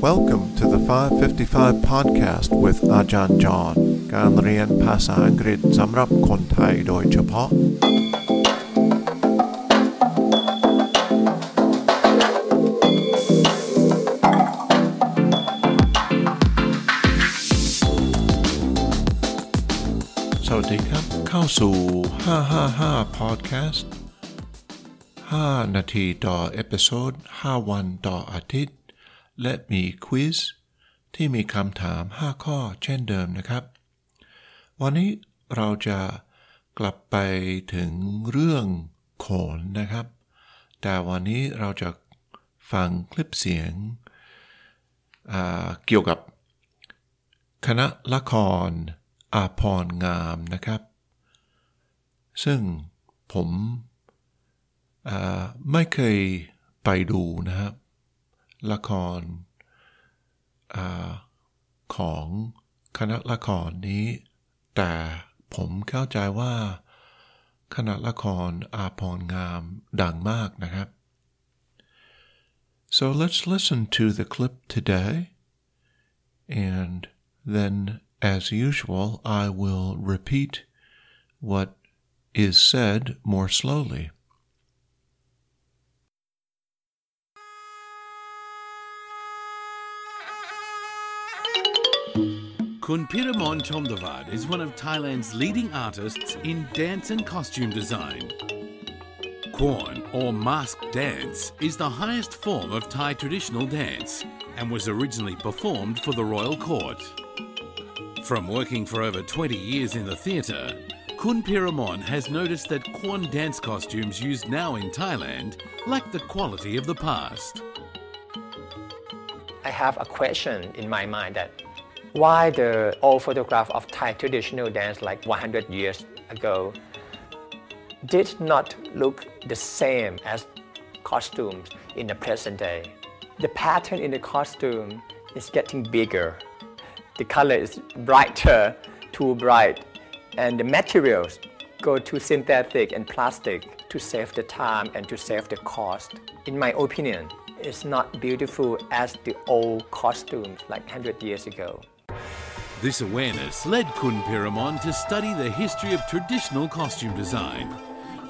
Welcome to the 555 podcast with อาจารย์จอห์นการเรียนภาษาอังกฤษสำหรับคนไทยโดยเฉพาะ สวัสดีครับ เข้าสู่ 555 podcast 5 นาทีต่อเอพิโซด 5 วันต่ออาทิตย์ และมีควิสที่มีคำถาม 5 ข้อเช่นเดิมนะครับ วันนี้เราจะกลับไปถึงเรื่องโขนนะครับ แต่วันนี้เราจะฟังคลิปเสียงเกี่ยวกับคณะละครอาพรงามนะครับ ซึ่งผมไม่เคยไปดูนะครับ ละครอาของคณะละครนี้ แต่ผมเข้าใจว่าคณะละครอาพรงามดังมากนะครับ so let's listen to the clip today and then as usual I will repeat what is said more slowly Kunpiramon Chomdavad is one of Thailand's leading artists in dance and costume design. Khon, or mask dance, is the highest form of Thai traditional dance and was originally performed for the royal court. From working for over 20 years in the theatre, Kun Piramon has noticed that Khon dance costumes used now in Thailand lack the quality of the past. I have a question in my mind that why the old photograph of Thai traditional dance like 100 years ago did not look the same as costumes in the present day. The pattern in the costume is getting bigger. The color is brighter, too bright, and the materials go to synthetic and plastic to save the time and to save the cost. In my opinion, it's not beautiful as the old costumes like 100 years ago. This awareness led Kun Piramon to study the history of traditional costume design.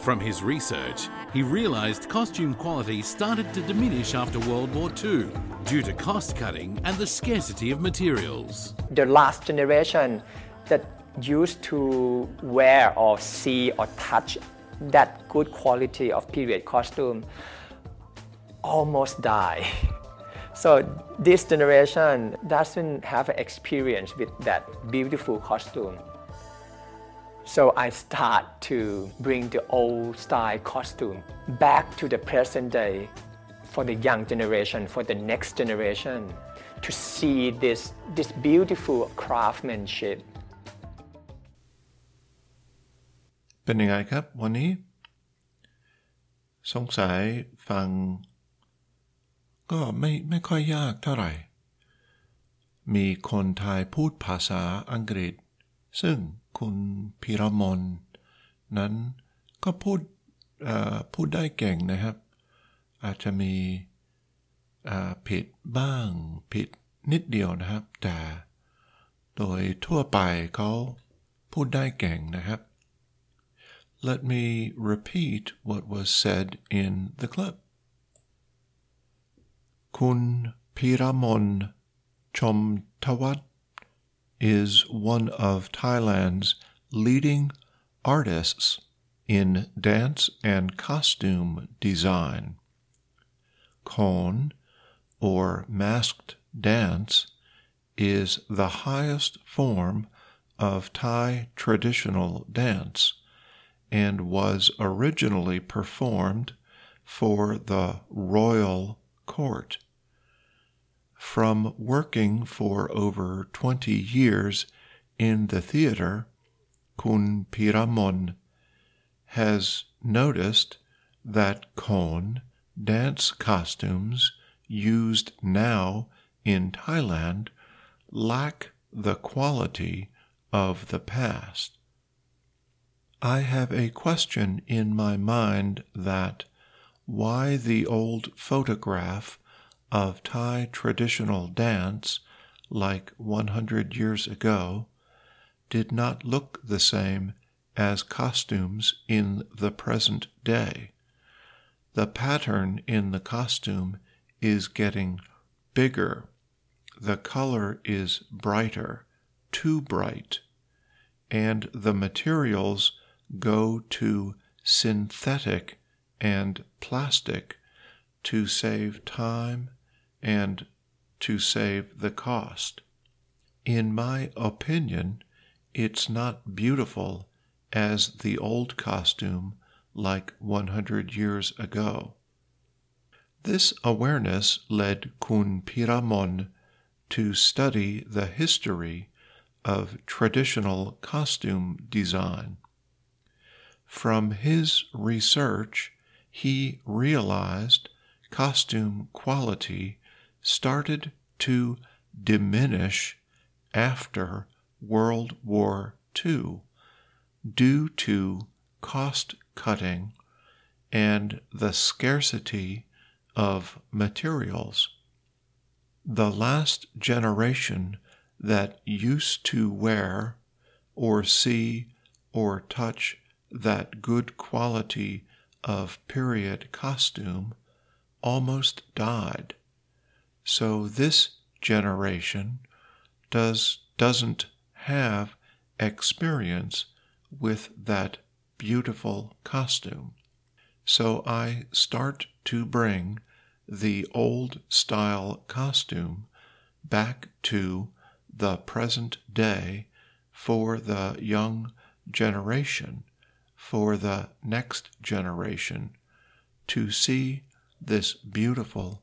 From his research, he realized costume quality started to diminish after World War II due to cost cutting and the scarcity of materials. The last generation that used to wear or see or touch that good quality of period costume almost die. So this generation doesn't have experience with that beautiful costume. So I start to bring the old style costume back to the present day for the young generation, for the next generation to see this, this beautiful craftsmanship เป็นยังไงครับ วันนี้ สงสัยฟัง ก็ไม่ไม่ค่อยยากเท่าไหร่ มีคนไทยพูดภาษาอังกฤษ ซึ่งคุณพิรมนนั้นก็พูดพูดได้เก่งนะครับ อาจจะมีผิดบ้างผิดนิดเดียวนะครับ แต่โดยทั่วไปเขาพูดได้เก่งนะครับ Let me repeat what was said in the clip. Kun Piramon Chomtawat is one of Thailand's leading artists in dance and costume design. Khon, or masked dance, is the highest form of Thai traditional dance and was originally performed for the royal court. From working for over 20 years in the theater, Kun Piramon has noticed that Khon dance costumes used now in Thailand lack the quality of the past. I have a question in my mind that why the old photograph of Thai traditional dance, like 100 years ago, did not look the same as costumes in the present day. The pattern in the costume is getting bigger. The color is brighter, too bright, and the materials go to synthetic and plastic to save time and to save the cost. In my opinion, it's not beautiful as the old costume like 100 years ago. This awareness led Kun Piramon to study the history of traditional costume design. From his research, he realized costume quality started to diminish after World War II due to cost cutting and the scarcity of materials. The last generation that used to wear or see or touch that good quality of period costume almost died. So this generation does doesn't have experience with that beautiful costume. So I start to bring the old style costume back to the present day for the young generation, for the next generation to see this beautiful